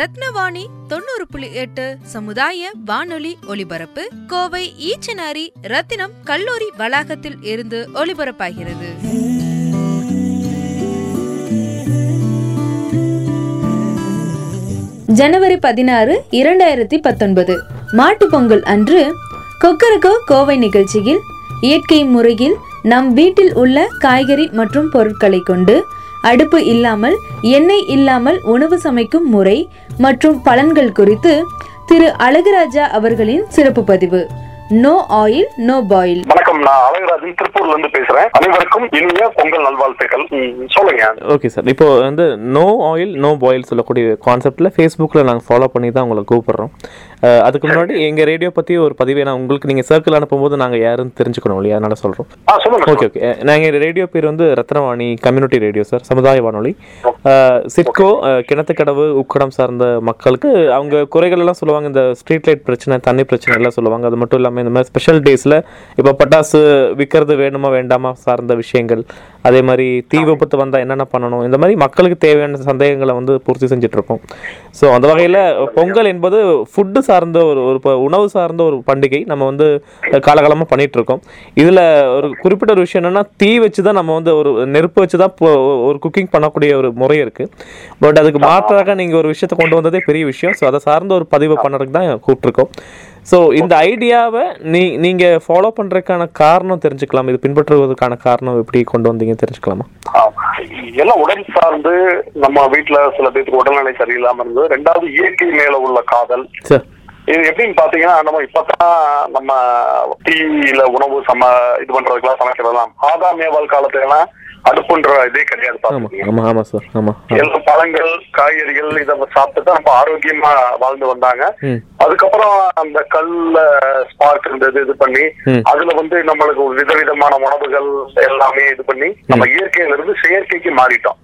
ரத்னவாணி தொண்ணூறு புள்ளி எட்டு சமுதாய வானொலி ஒலிபரப்பு கோவை ஈச்சனாரி ரத்தினம் கல்லூரி வளாகத்தில் இருந்து ஒலிபரப்பாகிறது. ஜனவரி பதினாறு இரண்டாயிரத்தி பத்தொன்பது. மாட்டு பொங்கல் அன்று கொக்கரகோ கோவை நிகழ்ச்சியில் இயற்கை முறையில் நம் வீட்டில் உள்ள காய்கறி மற்றும் பொருட்களை கொண்டு அடுப்பு இல்லாமல் எண்ணெய் இல்லாமல் உணவு சமைக்கும் முறை மற்றும் பலன்கள் குறித்து திரு அழகுராஜா அவர்களின் சிறப்பு பதிவு. No oil no boil. வணக்கம். நான் அழகராஜன் திருப்பூர்ல இருந்து பேசுறேன். அனைவருக்கும் இனிய பொங்கல் நல்வாழ்த்துக்கள். சொல்லுங்க. ஓகே சார் இப்போ வந்து நோ ஆயில் நோ பாயில் சொல்லக்கூடிய கான்செப்டில் ஃபேஸ்புக்கில் நாங்கள் ஃபாலோ பண்ணி தான் உங்களை கூப்பிடுறோம். அதுக்கு முன்னாடி எங்கள் ரேடியோ பற்றி ஒரு பதிவை நான் உங்களுக்கு நீங்கள் சர்க்கிள் அனுப்பும்போது நாங்கள் யாருன்னு தெரிஞ்சுக்கணும் இல்லையா? அதனால சொல்கிறோம் சொல்லுங்க ஓகே ஓகே நாங்கள் ரேடியோ பேர் வந்து ரத்னவாணி கம்யூனிட்டி ரேடியோ சார் சமுதாய வானொலி. சிட்கோ கிணத்துக்கடவு உக்கடம் சார்ந்த மக்களுக்கு அவங்க குறைகள் எல்லாம் சொல்லுவாங்க. இந்த ஸ்ட்ரீட் லைட் பிரச்சனை தண்ணி பிரச்சனை எல்லாம் சொல்லுவாங்க. அது மட்டும் இல்லாமல் இந்த மாதிரி ஸ்பெஷல் டேஸில் இப்போ பட்டாசு விற்கிறது வேணுமா வேண்டாமா சார்ந்த விஷயங்கள். அதே மாதிரி தீ விபத்து வந்தால் என்னென்ன பண்ணணும்? இந்த மாதிரி மக்களுக்கு தேவையான சந்தேகங்களை வந்து பூர்த்தி செஞ்சுட்டு இருக்கோம் ஸோ அந்த வகையில் பொங்கல் என்பது ஃபுட்டு சார்ந்த ஒரு ஒரு உணவு சார்ந்த ஒரு பண்டிகை நம்ம வந்து காலகாலமாக பண்ணிட்டு இருக்கோம் இதில் ஒரு குறிப்பிட்ட ஒரு விஷயம் என்னன்னா தீ வச்சு தான் நம்ம வந்து ஒரு நெருப்பு வச்சு தான் ஒரு குக்கிங் பண்ணக்கூடிய ஒரு முறை இருக்கு. பட் அதுக்கு மாற்றாக நீங்கள் ஒரு விஷயத்தை கொண்டு வந்ததே பெரிய விஷயம். ஸோ அதை சார்ந்த ஒரு பதிவு பண்ணுறதுக்கு தான் கூப்பிட்ருக்கோம் ஸோ இந்த ஐடியாவை நீ நீங்கள் ஃபாலோ பண்ணுறதுக்கான காரணம் தெரிஞ்சுக்கலாம்? இது பின்பற்றுவதற்கான காரணம் எப்படி கொண்டு வந்தீங்க தெரிஞ்சுக்கலாமா? எல்லாம் உடல் சார்ந்து நம்ம வீட்டுல சில பேருக்கு உடல்நிலை சரியில்லாம இருந்தது. ரெண்டாவது இயற்கை மேல உள்ள காதல். இது எப்படின்னு பாத்தீங்கன்னா நம்ம இப்பதான் நம்ம டீல உணவு சம இது பண்றதுக்கெல்லாம் சமைக்கிறதெல்லாம் ஆதாம் ஏவாள் காலத்துல எல்லாம் அடுப்புன்ற இதே கிடையாது எல்லாம் பழங்கள் காய்கறிகள் இதை சாப்பிட்டு தான் ரொம்ப ஆரோக்கியமா வாழ்ந்து வந்தாங்க. அதுக்கப்புறம் அந்த கல்ல ஸ்பார்க் இருந்தது இது பண்ணி. அதுல வந்து நம்மளுக்கு விதவிதமான உணவுகள் எல்லாமே இது பண்ணி நம்ம இயற்கையில இருந்து செயற்கைக்கு மாறிட்டோம்.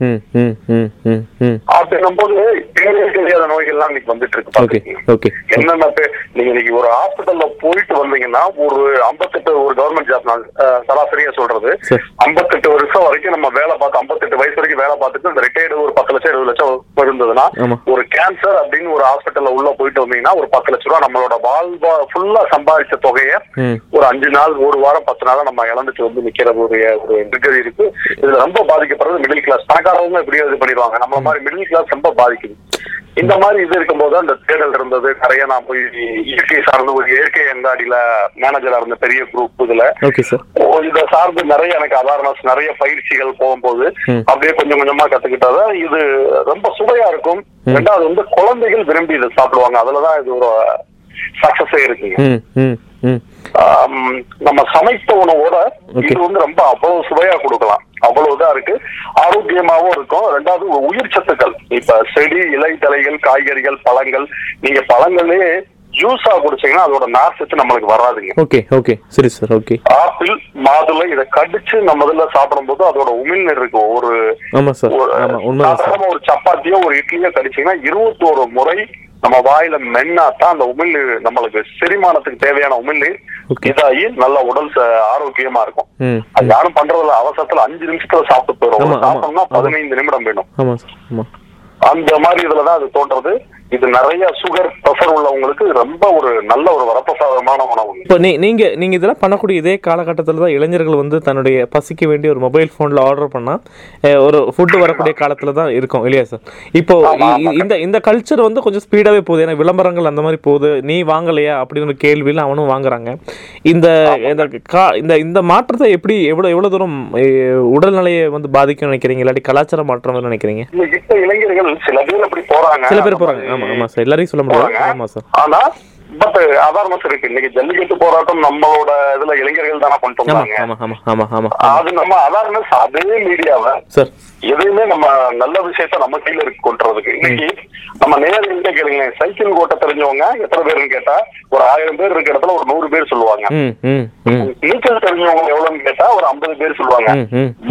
அப்படின்னும் போது பேரே தெரியாத நோய்கள்லாம் இன்னைக்கு வந்துட்டு இருக்கு என்னென்ன நீங்க இன்னைக்கு ஒரு ஹாஸ்பிட்டல்ல போயிட்டு வந்தீங்கன்னா ஒரு ஐம்பத்தெட்டு ஒரு கவர்மெண்ட் ஜாப் நான் சராசரியா சொல்றது. ஐம்பத்தெட்டு வருஷம் வரைக்கும் நம்ம வேலை பார்த்து ஐம்பத்தெட்டு வயசு வரைக்கும் வேலை பார்த்துட்டு இந்த ரிட்டையர்டு ஒரு பத்து லட்சம் இருபது லட்சம் இருந்ததுன்னா. ஒரு கேன்சர் அப்படின்னு ஒரு ஹாஸ்பிட்டல்ல உள்ள போயிட்டு வந்தீங்கன்னா ஒரு பத்து லட்ச ரூபா நம்மளோட வாழ்வா ஃபுல்லா சம்பாதிச்ச தொகையை ஒரு அஞ்சு நாள் ஒரு வாரம் பத்து நாளா நம்ம இழந்துட்டு வந்து நிக்கிற ஒரு ஒரு நிகழ்வு இருக்கு. இதுல ரொம்ப பாதிக்கப்படுறது மிடில் கிளாஸ் பணக்காரவங்க எப்படியோ இது பண்ணிடுவாங்க. நம்ம மாதிரி மிடில் கிளாஸ் ரொம்ப பாதிக்குது. இந்த மாதிரி இது இருக்கும்போது அந்த தேடல் இருந்தது. நிறைய நான் போய் இயற்கை சார்ந்த ஒரு இயற்கை அங்காடியில மேனேஜரா இருந்த பெரிய குரூப் இதுல. இத சார்ந்து நிறைய எனக்கு அவேர்னஸ் நிறைய பயிற்சிகள் போகும்போது. அப்படியே கொஞ்சம் கொஞ்சமா கத்துக்கிட்டத இது ரொம்ப சுவையா இருக்கும். ரெண்டாவது வந்து குழந்தைகள் விரும்பி இதை சாப்பிடுவாங்க. அதுலதான் இது ஒரு சக்சஸே இருக்குங்க நம்ம சமைத்த உணவோட. இது வந்து ரொம்ப அவ்வளவு சுவையா கொடுக்கலாம். அவ்வளவுதான் இருக்கு. ஆரோக்கியமாவும் இருக்கும். ரெண்டாவது உயிர் சத்துக்கள். இப்ப செடி இலை தலைகள் காய்கறிகள் பழங்கள். நீங்க பழங்களே ஜூஸா குடிச்சீங்கன்னா அதோட நார் சத்து நம்மளுக்கு வராதுங்க. Okay okay. சரி சார் ஓகே. ஆப்பிள் மாதுளை இதை கடிச்சு நம்ம இதுல சாப்பிடும்போது அதோட உமிழ்நீர் இருக்கு. ஒரு ஆமாம் சார் ஒரு ஆமாம் உண்மைதான் சார் சாதாரண ஒரு சப்பாத்தியோ ஒரு இட்லியோ கடிச்சீங்கன்னா இருபத்தோரு முறை நம்ம வாயில மென்னாதான் அந்த உமிழ்நீர் நம்மளுக்கு செரிமானத்துக்கு தேவையான உமிழ்நீர் Okay. இதாகி நல்ல உடல் ஆரோக்கியமா இருக்கும். அது யாரும் பண்றதில்ல. அவசரத்துல அஞ்சு நிமிஷத்துல சாப்பிட்டு போயிடும் ஆமா, ஆமா, சாப்பிட்டோம்னா ஆமா. பதினைந்து நிமிடம் வேணும். அந்த மாதிரி இதுலதான் அது தோன்றது. இது நிறைய சுகர் ப்ரெஷர் உள்ளவங்களுக்கு ரொம்ப ஒரு நல்ல ஒரு வரப்பிரசாதமான உணவு. இப்போ நீ நீங்கள் நீங்கள் இதெல்லாம் பண்ணக்கூடிய இதே காலகட்டத்தில் தான் இளைஞர்கள் வந்து தன்னுடைய பசிக்க வேண்டிய ஒரு மொபைல் ஃபோனில் ஆர்டர் பண்ணால் ஒரு ஃபுட்டு வரக்கூடிய காலத்தில் தான் இருக்கும் இல்லையா சார் இப்போ ஆமா, ஆமா. இந்த இந்த கல்ச்சர் வந்து கொஞ்சம் ஸ்பீடாகவே போகுது. ஏன்னா விளம்பரங்கள் அந்த மாதிரி போகுது. நீ வாங்கலையா? அப்படின்னு ஒரு கேள்வியில் அவனும் வாங்குறாங்க. இந்த இந்த கா இந்த இந்த மாற்றத்தை எப்படி எவ்வளோ எவ்வளோ தூரம் உடல்நிலையை வந்து பாதிக்கும் நினைக்கிறீங்க? இல்லாட்டி கலாச்சார மாற்றம் நினைக்கிறீங்க? இளைஞர்கள் சில பேர் அப்படி போறாங்க. சில பேர் போகிறாங்க ஆமாம் சார் எல்லாரையும் சொல்ல முடியாது. ஆமாம் சார் ஆனா பட் அவேர்னஸ் இருக்கு. இன்னைக்கு ஜல்லிக்கட்டு போராட்டம் நம்மளோட இதுல இளைஞர்கள் தானே கொண்டு ஆமா வந்தாங்க. ஆமா ஆமா ஆமா ஆமா அது நம்ம அவேர்னஸ் அதே மீடியாவை சார் எதுவுமே நம்ம நல்ல விஷயத்த நம்ம கையில இருக்கு கொண்டுறதுக்கு இன்னைக்கு நம்ம எங்க கேளுங்க சைக்கிள் ஓட்ட தெரிஞ்சவங்க எத்தனை பேருன்னு கேட்டா ஒரு ஆயிரம் பேர் இருக்க இடத்துல ஒரு நூறு பேர் சொல்லுவாங்க. நீச்சல் தெரிஞ்சவங்க எவ்வளவுன்னு கேட்டா ஒரு ஐம்பது பேர் சொல்லுவாங்க.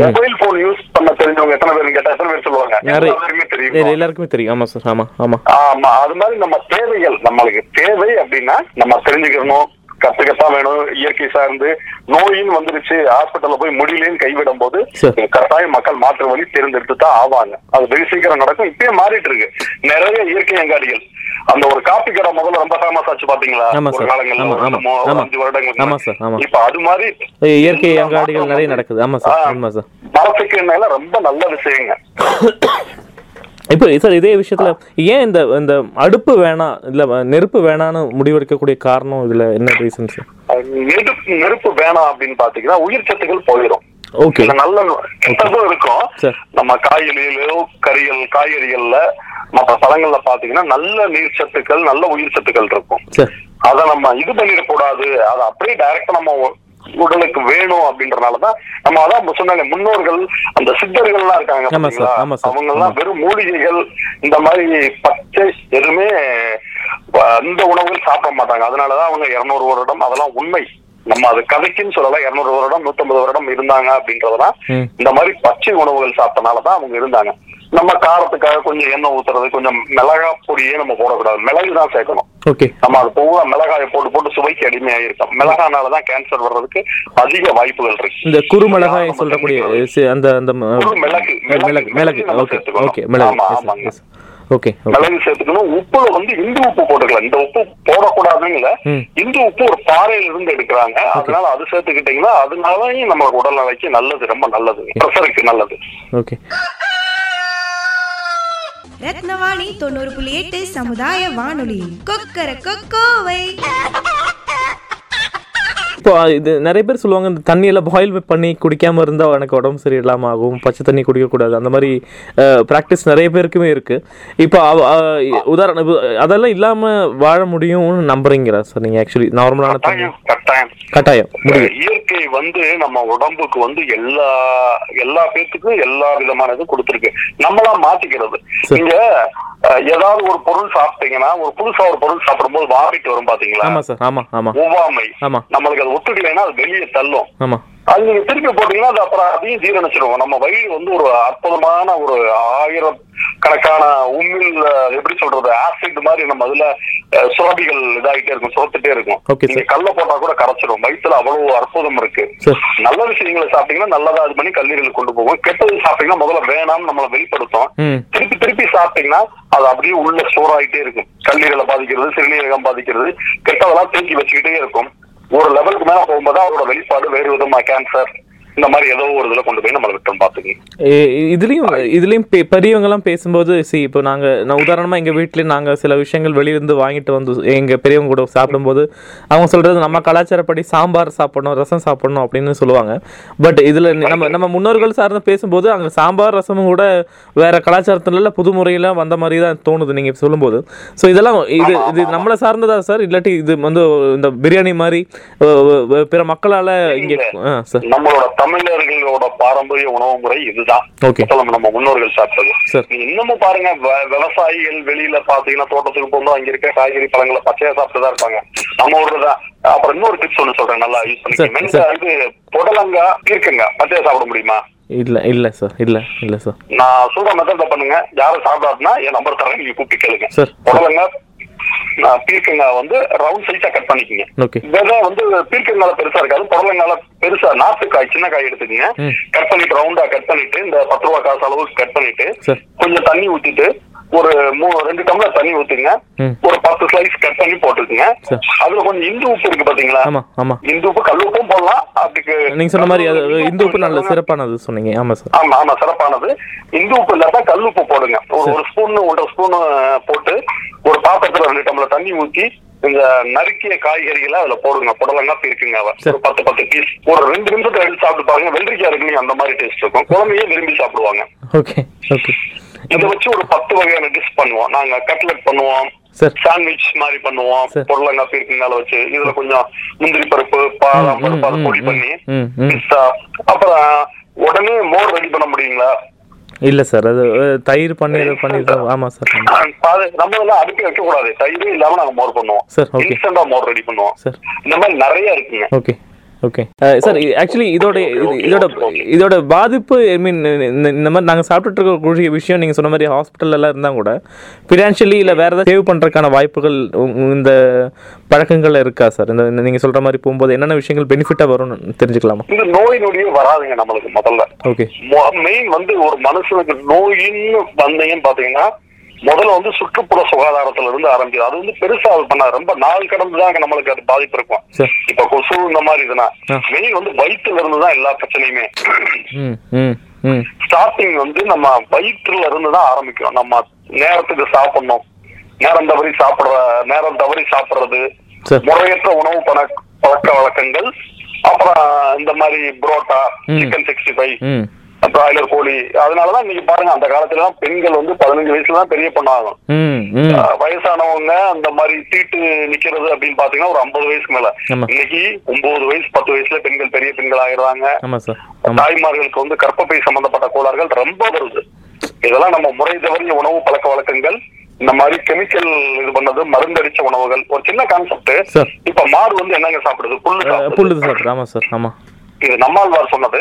மொபைல் போன் யூஸ் தெரிஞ்சவங்க எத்தனை பேருன்னு கேட்டா எத்தனை பேர் சொல்லுவாங்க? யாரு? எல்லாருமே இல்ல, தெரியும் எல்லாருக்குமே தெரியும். ஆமா சார். ஆமா ஆமா. ஆமா அது மாதிரி நம்ம தேவைகள். நம்மளுக்கு தேவை அப்படின்னா நம்ம தெரிஞ்சுக்கணும். கத்துக்கத்தான் வேணும். இயற்கை சார்ந்து நோயின்னு வந்துருச்சு. ஹாஸ்பிட்டல்ல போய் முடியலன்னு கைவிடும் போது. கட்டாயம் மக்கள் மாற்று வழி தேர்ந்தெடுத்து தான் ஆவாங்க. அது வெகு சீக்கிரம் நடக்கும். இப்பயே மாறிட்டு இருக்கு. நிறைய இயற்கை அங்காடிகள். அந்த ஒரு காப்பி கடை முதல்ல ரொம்ப ஃபேமஸ் ஆச்சு பாத்தீங்களா ஒரு. காலங்கள்ல. அஞ்சு வருடங்களுக்கு ஆமா. சார், ஆமா. இப்ப அது மாதிரி இயற்கை அங்காடிகள் நிறைய நடக்குது ஆமா சார் ஆமா சார் மரத்துக்கு எண்ணெயில ரொம்ப நல்ல விஷயங்க இப்போ சார் இதே விஷயத்துல ஏன் இந்த இந்த அடுப்பு வேணாம் இல்ல நெருப்பு வேணாம்னு முடிவெடுக்கக்கூடிய காரணம் இதுல என்ன ரீசன் சார் நெருப்பு நெருப்பு வேணாம் அப்படின்னு பாத்தீங்கன்னா உயிர் சத்துக்கள் போயிடும் ஓகே நல்ல இருக்கும். நம்ம காய்கறிகளோ கறிகள் காய்கறிகள்ல மற்ற பழங்கள்ல பாத்தீங்கன்னா நல்ல நீர் சத்துக்கள் நல்ல உயிர் சத்துக்கள் இருக்கும். அத நம்ம இது பண்ணிடக்கூடாது. அதை அப்படியே டைரக்டா நம்ம உடலுக்கு வேணும் அப்படின்றனாலதான் நம்ம அதான் சொன்னாங்க முன்னோர்கள் அந்த சித்தர்கள்லாம் இருக்காங்க பாத்தீங்களா? ஆமா சார், அவங்க எல்லாம் வெறும் மூலிகைகள் இந்த மாதிரி பச்சை எதுவுமே அஹ், இந்த உணவுகள் சாப்பிட மாட்டாங்க. அதனாலதான் அவங்க இருநூறு வருடம் அதெல்லாம் உண்மை. நம்ம அது கதைக்குன்னு சொல்லலாம் இருநூறு வருடம் நூத்தம்பது வருடம் இருந்தாங்க அப்படின்றதெல்லாம் ம். இந்த மாதிரி பச்சை உணவுகள் சாப்பிட்டனாலதான் அவங்க இருந்தாங்க. நம்ம காரத்துக்காக கொஞ்சம் எண்ணெய் ஊத்துறது கொஞ்சம் மிளகா பொடியே நம்ம போடக்கூடாது. மிளகு தான் சேர்க்கணும் நம்ம அது பூரா மிளகாயை போட்டு போட்டு சுவைக்கு அடிமையாயிருக்கோம். மிளகானாலதான் கேன்சர் வர்றதுக்கு அதிக வாய்ப்புகள் இருக்கு. இந்த குறுமிளகாய் சொல்லக்கூடிய சி- அந்த அந்த குறு மிளகு. மிளகு மிளகு ஓகே சேர்த்துக்கணும். ஓகே. மிளகு. ஓகே சேர்த்துக்கணும். உப்புல வந்து இந்து உப்பு போட்டுக்கலாம். இந்த உப்பு போடக்கூடாதுன்னு இல்ல. இந்து உப்பு ஒரு பாறையில இருந்து எடுக்கிறாங்க அதனால அது சேர்த்துக்கிட்டீங்கன்னா அதனாலயும் நம்ம உடல்நலைக்கு நல்லது ரொம்ப நல்லது. ப்ரெஷருக்கு நல்லது. ஓகே. ரத்னவாணி தொண்ணூறு புள்ளி எட்டு சமுதாய வானொலி. கொக்கர கொக்கோவை. இப்போ இது நிறைய பேர் சொல்லுவாங்க இந்த தண்ணியெல்லாம் பாயில் பண்ணி குடிக்காம இருந்தா எனக்கு உடம்பு சரியில்லாம ஆகும் பச்சை தண்ணி குடிக்கக்கூடாது அந்த மாதிரி ப்ராக்டிஸ் நிறைய பேருக்குமே இருக்கு. இப்போ உதாரணம் அதெல்லாம் இல்லாம வாழ முடியும்னு நம்புறீங்களா சார் நீங்க ஆக்சுவலி நார்மலான தண்ணி. கட்டாயம் கட்டாயம். இயற்கை வந்து நம்ம உடம்புக்கு வந்து எல்லா எல்லா பேத்துக்கும் எல்லா விதமான இது கொடுத்துருக்கு. நம்மளா மாத்திக்கிறது. நீங்க ஏதாவது ஒரு பொருள் சாப்பிட்டீங்கன்னா ஒரு புதுசா ஒரு பொருள் சாப்பிடும்போது வாமிட்டு வரும் பாத்தீங்களா? ஆமா சார் ஆமா ஆமா. ஒவ்வாமை ஆமா. நம்மளுக்கு அது ஒத்துக்கலைன்னா அது வெளியே தள்ளும். ஆமா. அது நீங்க திருப்பி போட்டீங்கன்னா அது அப்புறம் அதையும் ஜீரணிச்சிடும் நம்ம வயிறு வந்து ஒரு அற்புதமான ஒரு ஆயிரம் கணக்கான அஹ், எப்படி சொல்றது ஆசிட் மாதிரி நம்ம அதுல சுரபிகள் இதாகிட்டே இருக்கும் சுரத்துட்டே இருக்கும். நீங்க கல்ல போட்டா கூட கரைச்சிடும் வயிற்றுல அவ்வளவு அற்புதம் இருக்கு. நல்ல விஷயங்களை சாப்பிட்டீங்கன்னா நல்லதா இது பண்ணி கல்லீரல் கொண்டு போகும். கெட்டது சாப்பிட்டீங்கன்னா முதல்ல வேணாம்னு நம்மளை வெளிப்படுத்தும். திருப்பி திருப்பி சாப்பிட்டீங்கன்னா அது அப்படியே உள்ள ஸ்டோர் ஆயிட்டே இருக்கும். கல்லீரலை பாதிக்கிறது சிறுநீரகம் பாதிக்கிறது கெட்டதெல்லாம் தேக்கி வச்சுக்கிட்டே இருக்கும். ஒரு லெவலுக்கு மேல போகும்போது அதோட வெளிப்பாடு வேறு விதமா கேன்சர் இந்த மாதிரி ஏதோ ஒரு இதுல கொண்டு போய் நம்மளை விட்டோம் பாத்துக்கங்க இதுலயும் இதுலயும் பெரியவங்க எல்லாம் பேசும்போது சி இப்போ நாங்க நான் உதாரணமா எங்க வீட்லயே நாங்க சில விஷயங்கள் வெளியிருந்து வாங்கிட்டு வந்து எங்க பெரியவங்க கூட சாப்பிடும்போது அவங்க சொல்றது நம்ம கலாச்சாரப்படி சாம்பார் சாப்பிடணும் ரசம் சாப்பிடணும் அப்படின்னு சொல்லுவாங்க. பட் இதுல நம்ம நம்ம முன்னோர்கள் சார்ந்து பேசும்போது அங்க சாம்பார் ரசமும் கூட வேற கலாச்சாரத்துல புது முறையில வந்த மாதிரி தான் தோணுது நீங்க சொல்லும்போது. ஸோ இதெல்லாம் இது இது நம்மளை சார்ந்ததா சார்? இல்லாட்டி இது வந்து இந்த பிரியாணி மாதிரி பிற மக்களால இங்க நம்மளோட தமிழர்களோட பாரம்பரிய உணவு முறை இதுதான். நம்ம முன்னோர்கள் சாப்பிட்டது. இன்னமும் பாருங்க விவசாயிகள் வெளியில பாத்தீங்கன்னா தோட்டத்துக்கு போகும்போது அங்க இருக்க காய்கறி பழங்களை பச்சையா சாப்பிட்டு தான் இருப்பாங்க. நம்ம தான். அப்புறம் இன்னொரு டிப்ஸ் ஒண்ணு சொல்றேன் நல்லா யூஸ் சரி. இது புடலங்கா இருக்குங்க பச்சையா சாப்பிட முடியுமா? இல்ல இல்ல சார் இல்ல இல்ல சார் நான் சொல்ற மெத்தட்ல பண்ணுங்க. யாரும் சாப்பிடாதுன்னா என் நம்பர் தரேன் நீங்க கூப்பிட்டு கேளுங்க. புடலங்க பீர்க்கங்காய் வந்து ரவுண்ட் சைஸா கட் பண்ணிக்கங்க. விதை வந்து பீர்க்கங்கால பெருசா இருக்காது. புடலங்கால பெருசா. நாட்டு காய் சின்ன காய் எடுத்துக்கங்க. கட் பண்ணிட்டு ரவுண்டா கட் பண்ணிட்டு இந்த பத்து ரூபா காசு அளவுக்கு கட் பண்ணிட்டு. கொஞ்சம் தண்ணி ஊத்திட்டு ஒரு மூ ரெண்டு டம்ளர் தண்ணி ஊத்துங்க. ஒரு பத்து ஸ்லைஸ் கட் பண்ணி போட்டுக்குங்க. சரி. அதுல கொஞ்சம் இந்து உப்பு இருக்கு பாத்தீங்களா? ஆமா ஆமா. இந்து உப்பு கல் உப்பும் போடலாம். அதுக்கு நீங்க சொன்ன மாதிரி இந்து உப்பு நல்ல சிறப்பானது சொன்னீங்க. ஆமா சார். ஆமா ஆமா சிறப்பானது. இந்து உப்பு இல்லாட்டா கல் உப்பு போடுங்க. ஒரு ஒரு ஸ்பூன் ஒன்றரை ஸ்பூன் போட்டு ஒரு பாத்திரத்துல ரெண்டு டம்ளர் தண்ணி ஊத்தி இந்த நறுக்கிய காய்கறிகளை அதுல போடுங்க. புடலங்கா பீர்க்குங்க அவ. ஒரு பத்து பத்து பீஸ் ஒரு ரெண்டு நிமிஷத்துல எடுத்து சாப்பிட்டு பாருங்க. வெள்ளரிக்காய் இருக்குல்லையா அந்த மாதிரி டேஸ்ட் இருக்கும். குழந்தையே விரும்பி சாப்பிடுவாங்க. Okay okay. இதை வச்சு ஒரு பத்து வகையான டிஷ் பண்ணுவோம். நாங்க கட்லெட் பண்ணுவோம் சாண்ட்விச் மாதிரி பண்ணுவோம் சரி. பொருளங்காய் பீர்க்கங்கால வச்சு இதுல கொஞ்சம் முந்திரி பருப்பு பாதாம் பருப்பு அதை பொடி பண்ணி பிஸ்தா அப்புறம் உடனே மோர் ரெடி பண்ண முடியுங்களா? இல்ல சார் அது தயிர் பன்னீர் தான் ஆமா சார் நம்ம எல்லாம் அடுப்பே வைக்க கூடாது தயிரே இல்லாம நாங்க மோர் பண்ணுவோம். சார். இன்ஸ்டன்டா மோர் ரெடி பண்ணுவோம். சார் இந்த மாதிரி நிறைய இருக்குங்க. ஓகே ஓகே சார் ஆக்சுவலி இதோட இது- இதோட இதோட பாதிப்பு ஐ மீன் இந்த மாதிரி நாங்கள் சாப்பிட்டுட்டு இருக்கக்கூடிய விஷயம் நீங்கள் சொன்ன மாதிரி ஹாஸ்பிட்டல் எல்லாம் இருந்தால் கூட ஃபினான்ஷியலி இல்லை வேறு ஏதாவது சேவ் பண்ணுறதுக்கான வாய்ப்புகள் இந்த பழக்கங்கள் இருக்கா சார் இந்த இந்த நீங்கள் சொல்கிற மாதிரி போகும்போது என்னென்ன விஷயங்கள் பெனிஃபிட்டாக வரும்னு தெரிஞ்சுக்கலாமா? இது நோய் நொடியே வராதுங்க நம்மளுக்கு முதல்ல. ஓகே மெயின் வந்து ஒரு மனுஷனுக்கு நோயின்னு வந்தீங்கன்னு பாத்தீங்கன்னா முதல்ல வந்து சுற்றுப்புற சுகாதாரத்துல இருந்து ஆரம்பிக்குது. அது வந்து பெருசா அது பண்ணாது. ரொம்ப நாள் கடந்து தான் நம்மளுக்கு அது பாதிப்பு இருக்கும். இப்ப கொசு இந்த மாதிரி இதுனா. மெயின் வந்து வயிற்றுல இருந்து தான் எல்லா பிரச்சனையுமே. ஸ்டார்டிங் வந்து நம்ம வயிற்றுல இருந்து தான் ஆரம்பிக்கும் நம்ம நேரத்துக்கு சாப்பிடணும். நேரம் தவறி சாப்பிடுற நேரம் தவறி சாப்பிடுறது. முறையற்ற உணவு பழ பழக்க வழக்கங்கள். அப்புறம் இந்த மாதிரி parotta. Chicken sixty five broiler கோழி. அதனாலதான் இன்னைக்கு பாருங்க அந்த காலத்துல எல்லாம் பெண்கள் வந்து பதினஞ்சு வயசுல தான் பெரிய பொண்ணாகும் வயசானவங்க அந்த மாதிரி தீட்டு நிக்கிறது அப்படின்னு பாத்தீங்கன்னா ஒரு ஐம்பது வயசுக்கு மேல. ஆமா. இன்னைக்கு ஒன்பது வயசு பத்து வயசுல பெண்கள் பெரிய பெண்கள் ஆயிடுறாங்க. தாய்மார்களுக்கு வந்து கர்ப்பப்பை சம்பந்தப்பட்ட கோளாறுகள் ரொம்ப வருது. இதெல்லாம் நம்ம முறை தவறிய உணவு பழக்க வழக்கங்கள் இந்த மாதிரி கெமிக்கல் இது பண்ணது மருந்தடிச்ச உணவுகள். ஒரு சின்ன கான்செப்ட். இப்ப மாடு வந்து என்னங்க சாப்பிடுது? புல்லு சாப்பிடுது. புல்லுது சார். ஆமாம் இது நம்மாழ்வார் சொன்னது.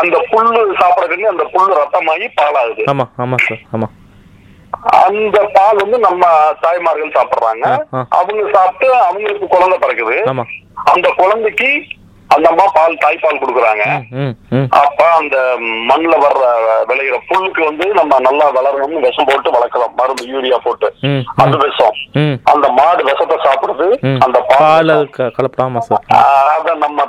அந்த புல்லு சாப்பிடறதுக்கு அந்த புல்லு ரத்தமாகி பாலாகுது. ஆமாம் ஆமாம் சார் ஆமாம் அந்த பால் வந்து நம்ம தாய்மார்கள் சாப்பிடுறாங்க. அவங்க சாப்பிட்டு அவங்களுக்கு குழந்தை பிறக்குது. அந்த குழந்தைக்கு அந்த அம்மா பால் தாய்ப்பால் கொடுக்குறாங்க. அப்ப அந்த மண்ணுல வர்ற விளையிற புல்லுக்கு வந்து நம்ம நல்லா வளரணும்னு விஷம் போட்டு வளர்க்கலாம். மருந்து யூரியா போட்டு. அது விஷம். அந்த மாடு விஷத்தை சாப்பிடுது. ம். அந்த பால் கலப்படாமா அத நம்ம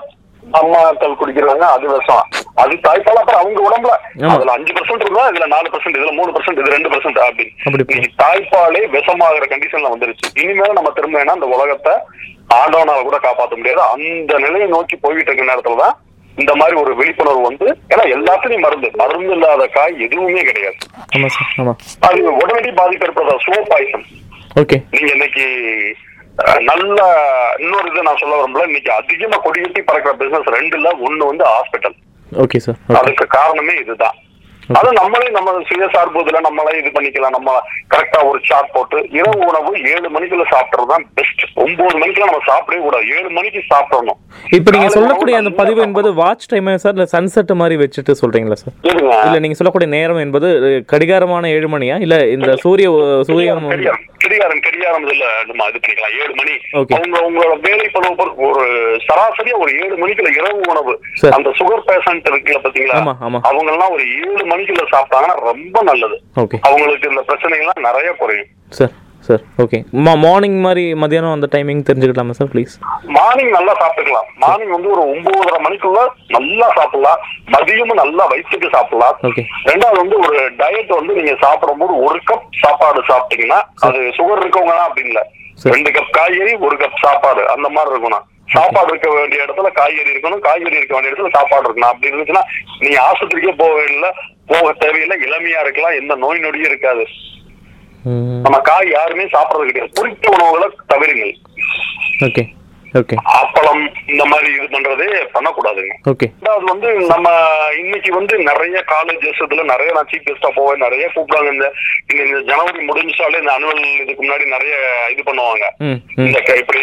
அம்மாக்கள் குடிக்கிறாங்க அது விஷம் அது தாய்ப்பால் அப்புறம் அவங்க உடம்புல. அதுல அஞ்சு பர்சன்ட் இருந்தா இதுல நாலு பர்சன்ட் இதுல மூணு பர்சன்ட் இது ரெண்டு பர்சன்ட் அப்படி. அப்படி போ- இன்னைக்கு தாய்ப்பாலே விஷமாகிற கண்டிஷன்ல வந்துருச்சு. இனிமேல் நம்ம திரும்ப அந்த உலகத்தை ஆண்டவனால கூட காப்பாற்ற முடியாது. அந்த நிலையை நோக்கி போய்கிட்டு இருக்க நேரத்துலதான் இந்த மாதிரி ஒரு விழிப்புணர்வு வந்து ஏன்னா எல்லாத்துலயும் மருந்து. மருந்து இல்லாத காய் எதுவுமே கிடையாது. அது உடனடி பாதிப்பு ஏற்படுற ஸ்லோ பாய்சன். ஓகே நீங்க இன்னைக்கு நல்ல இன்னொரு இது நான் சொல்ல விரும்பல. இன்னைக்கு அதிகமா கொடிகட்டி பறக்கிற பிசினஸ் ரெண்டுல ஒண்ணு வந்து ஹாஸ்பிட்டல் ஓகே சார் அதுக்கு காரணமே இதுதான். அது நம்மளே நம்ம சுயசார்பு இதுல நம்மளே இது பண்ணிக்கலாம். நம்ம கரெக்டா ஒரு சார்ட் போட்டு இரவு உணவு ஏழு மணிக்குள்ள சாப்பிடுறது தான் பெஸ்ட் ஒன்பது மணிக்குள்ள நம்ம சாப்பிடவே கூடாது. ஏழு மணிக்கு சாப்பிடணும். இப்போ நீங்க சொல்லக்கூடிய அந்த பதிவு என்பது வாட்ச் டைம் சார் இல்ல சன்செட் மாதிரி வச்சுட்டு சொல்றீங்களா சார் இல்ல நீங்க சொல்லக்கூடிய நேரம் என்பது கடிகாரமான ஏழு மணியா? இல்ல இந்த சூரிய சூரியன் கடிகாரம். கடிகாரம் இதுல நம்ம இது பண்ணிக்கலாம். ஏழு மணி. அவங்க உங்களோட வேலை பொறுத்து ஒரு சராசரியா ஒரு ஏழு மணிக்குள்ள இரவு உணவு. அந்த சுகர் பேஷண்ட் இருக்குல்ல பாத்தீங்களா. அவங்க எல்லாம் ஒரு ஏழு மணிக்குள்ள சாப்பிட்டாங்கன்னா ரொம்ப நல்லது. அவங்களுக்கு இந்த பிரச்சனைகள்லாம் நிறைய குறையும். சார் சார் ஓகே மார்னிங் மாதிரி மதியானம் அந்த டைமிங் தெரிஞ்சுக்கலாமா சார் ப்ளீஸ் மார்னிங் நல்லா சாப்பிட்டுக்கலாம். மார்னிங் வந்து ஒரு ஒன்பதரை மணிக்குள்ள நல்லா சாப்பிடலாம். மதியமும் நல்லா வயிற்றுக்கு சாப்பிடலாம். ஓகே ரெண்டாவது வந்து ஒரு டயட் வந்து நீங்க சாப்பிடும்போது ஒரு கப் சாப்பாடு சாப்பிட்டீங்கன்னா அது சுகர் இருக்கவங்க தான் அப்படி இல்ல. ரெண்டு கப் காய்கறி ஒரு கப் சாப்பாடு. அந்த மாதிரி இருக்கணும். சாப்பாடு இருக்க வேண்டிய இடத்துல காய்கறி இருக்கணும். காய்கறி இருக்க வேண்டிய இடத்துல சாப்பாடு இருக்கணும். அப்படி இருந்துச்சுன்னா நீங்க ஆஸ்பத்திரிக்கே போக வேண்டிய போக தேவையில்லை இளமையா இருக்கலாம் எந்த நோய் நொடியும் இருக்காது. நம்ம காய் யாருமே சாப்பிடுறது கிடையாது. பொரித்த உணவுகளை தவிருங்கள். Okay okay. அப்பளம் இந்த மாதிரி இது பண்றதே பண்ணக்கூடாதுங்க. ஓகே. ரெண்டாவது வந்து நம்ம இன்னைக்கு வந்து நிறைய காலேஜஸ் இதுல நிறைய நான் சீஃப் கெஸ்டா போவேன் நிறைய கூப்பிடுவாங்க. இந்த இந்த- ஜனவரி முடிஞ்சாலே இந்த அனுவல் இதுக்கு முன்னாடி நிறைய இது பண்ணுவாங்க. இந்த இப்படி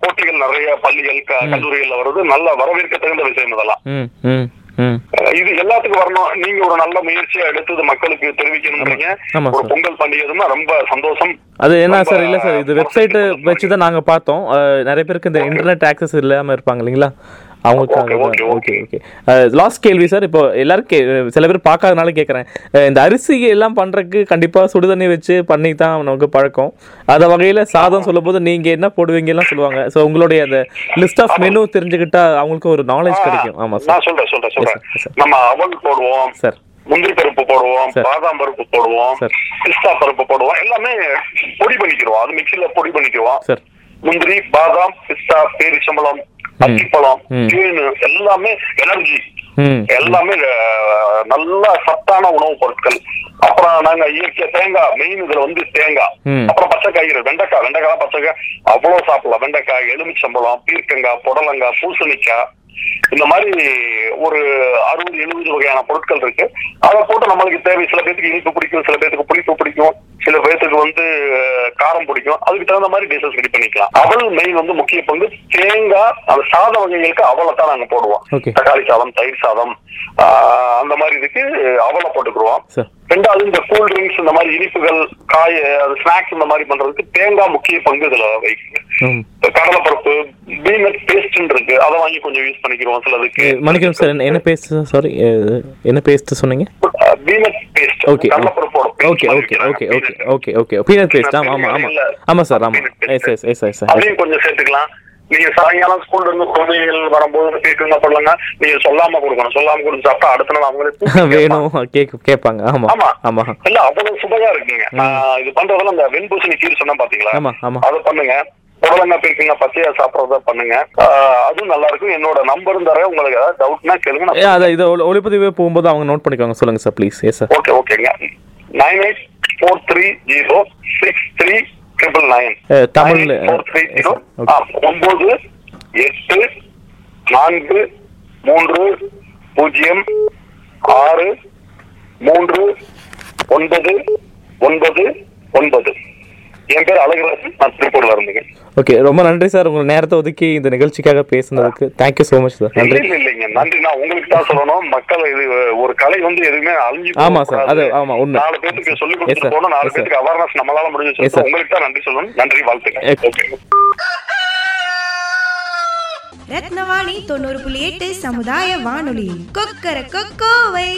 போட்டிகள் நிறைய பள்ளிகள் கல்லூரிகள்ல வருது. நல்ல வரவேற்க தகுந்த விஷயம் இதெல்லாம். இது எல்லாத்துக்கும் வரணும். நீங்க ஒரு நல்ல முயற்சியா எடுத்து இது மக்களுக்கு தெரிவிக்கணும்ன்றீங்க ஆமா. ஒரு. பொங்கல் பண்டிகைதுன்னா ரொம்ப சந்தோஷம். அது என்ன சார் இல்லை சார் இது வெப்சைட்டு வச்சு தான் நாங்கள் பார்த்தோம். நிறைய பேருக்கு இந்த இன்டர்நெட் ஆக்சஸ் இல்லாமல் இருப்பாங்க இல்லைங்களா? அவங்களுக்காக ஓகே ஓகே லாஸ்ட் கேள்வி சார் இப்போ எல்லாரும் சில பேர் பார்க்காதனால கேட்குறேன் இந்த அரிசி எல்லாம் பண்ணுறதுக்கு கண்டிப்பாக சுடுதண்ணி வச்சு பண்ணி தான் நமக்கு பழக்கம். அந்த வகையில் சாதம் சொல்லும்போது நீங்கள் என்ன போடுவீங்கலாம் சொல்லுவாங்க. ஸோ உங்களுடைய அந்த லிஸ்ட் ஆஃப் மெனு தெரிஞ்சுக்கிட்டா அவங்களுக்கு ஒரு நாலேஜ் கிடைக்கும். ஆமாம் சார் sir. Yes, sir. நம்ம அவல் போடுவோம். சார் முந்திரி பருப்பு போடுவோம். பாதாம் பருப்பு போடுவோம். பிஸ்தா பருப்பு போடுவோம். எல்லாமே பொடி பண்ணிக்கிறோம் அது மிக்சில பொடி பண்ணிக்குவோம் சார் முந்திரி பாதாம் பிஸ்தா பேரிச்சம்பழம் அத்திப்பழம் ம். தேனு எல்லாமே எனர்ஜி எல்லாமே நல்ல சத்தான உணவுப் பொருட்கள். அப்புறம் நாங்க இயற்கை தேங்காய் மெயின் இதுல வந்து தேங்காய். அப்புறம் பச்சை காய்கறி வெண்டைக்காய். வெண்டைக்காய் பச்சைக்காய் அவ்வளவு சாப்பிடலாம். வெண்டைக்காய் எலுமிச்சம்பழம் பீர்க்கங்காய் புடலங்காய் பூசணிக்காய். இந்த மாதிரி ஒரு அறுபது எழுபது வகையான பொருட்கள் இருக்கு. அதை போட்டு நம்மளுக்கு தேவை சில பேருக்கு இனிப்பு பிடிக்கும் சில பேருக்கு புளிப்பு பிடிக்கும் சில பேர்த்துக்கு வந்து காரம் பிடிக்கும். அதுக்கு தகுந்த மாதிரி டிஷஸ் ரெடி பண்ணிக்கலாம். அவல் மெயின் வந்து முக்கிய பங்கு தேங்காய் அந்த சாத வகைகளுக்கு தான் நாங்க போடுவோம். தக்காளி சாதம் தயிர் சாதம் ஆஹ், அந்த மாதிரி இதுக்கு அவலை போட்டுக்குருவோம் ரெண்டாவது இந்த கூல் ட்ரிங்க்ஸ் இந்த மாதிரி இனிப்புகள் காய ஸ்நாக்ஸ் இந்த மாதிரி பண்றதுக்கு தேங்காய் முக்கிய பங்கு இதுல வைக்குங்க கடலைப்பருப்பு பீனட் பேஸ்ட் இருக்கு. அதை வாங்கி கொஞ்சம் யூஸ் பண்ணிக்கிறோம் சிலதுக்கு. மன்னிக்கணும் சார் என்ன என்ன பேஸ்ட் சாரி என்ன பேஸ்ட் சொன்னீங்க? Peanut paste okay கடலைப்பருப்போட okay okay. Okay okay. Okay okay peanut paste sir ஆமாம் எஸ் எஸ் எஸ் எஸ் அதையும் கொஞ்சம் சேர்த்துக்கலாம். நீங்க சாயங்காலம் ஸ்கூல்ல இருந்து குழந்தைகள் வரும்போது கேக்குங்க பண்ணுங்க நீங்க சொல்லாம கொடுக்கணும். சொல்லாம கொடுத்து சாப்பிட்டா அடுத்த நாள் அவங்களே வேணும். கேட்பாங்க. ஆமாம் ஆமா ஆமாம் இல்ல அவ்வளவு சுவையா இருக்குங்க. இது பண்றதுல இந்த வெண்பூசணி கீரை சொன்னா பாத்தீங்களா? அதை பண்ணுங்க. புடலங்காய் பீர்க்கங்க பச்சையா சாப்பிடறத பண்ணுங்க. அதுவும் நல்லா இருக்கும். என்னோட நம்பரும் தரேன் உங்களுக்கு ஏதாவது டவுட்னா கேளுங்க. அதை இதை ஒளி- ஒளிப்பதிவு போகும்போது அவங்க நோட் பண்ணிக்கோங்க. சொல்லுங்க sir please yes sir okay ஓகேங்க nine eight four three zero six three triple nine ah, தமிழ்ல, ஃபோர் த்ரீ ஜீரோ. ஒன்பது எட்டு நான்கு மூன்று பூஜ்ஜியம் ஆறு மூன்று ஒன்பது ஒன்பது ஒன்பது. என் பேர் அழகராஜன். நான் திருப்பூர்ல இருந்தேங்க. ஓகே ரொம்ப நன்றி சார். உங்கள் நேரத்தை ஒதுக்கி இந்த நிகழ்ச்சிக்காக பேசுனதுக்கு. தேங்க்யூ ஸோ மச் சார் நன்றி இல்ல இல்லைங்க. நன்றி. நான் உங்களுக்கு தான் சொல்லணும். மக்கள் இது ஒரு கலை வந்து எதுவுமே அழிஞ்சு ஆமா சார். அது ஆமா, உண்மை. நாலு பேருக்கு சொல்லி. கொடுத்துட்டு போகணும் நாலு. பேருக்கு அவேர்னஸ் நம்மளால முடிஞ்சு. சொல்லணும் உங்களுக்கு தான் நன்றி சொல்லணும். நன்றி. ஓகே ரத்னவாணி தொண்ணூறு புள்ளி எட்டு சமுதாய வானொலி. கொக்கர கொக்கோவை.